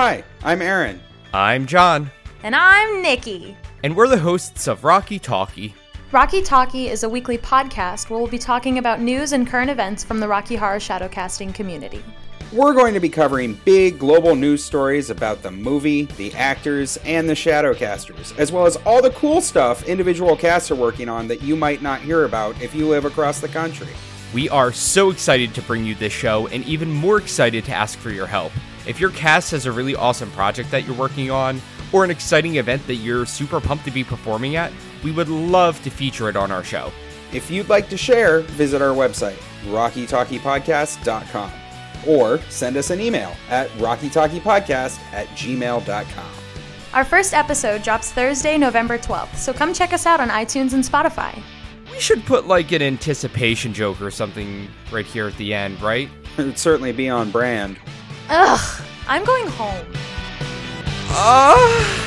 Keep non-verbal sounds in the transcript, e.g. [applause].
Hi, I'm Aaron. I'm John, And I'm Nikki. and we're the hosts of Rocky Talkie. Rocky Talkie is a weekly podcast where we'll be talking about news and current events from the Rocky Horror Shadowcasting community. We're going to be covering big global news stories about the movie, the actors, and the Shadowcasters, as well as all the cool stuff individual casts are working on that you might not hear about if you live across the country. We are so excited to bring you this show and even more excited to ask for your help. If your cast has a really awesome project that you're working on, or an exciting event that you're super pumped to be performing at, we would love to feature it on our show. If you'd like to share, visit our website, rockytalkiepodcast.com, or send us an email at rockytalkiepodcast at gmail.com. Our first episode drops Thursday, November 12th, so come check us out on iTunes and Spotify. We should put like an anticipation joke or something right here at the end, right? [laughs] It would certainly be on brand. Ugh, I'm going home. Ah.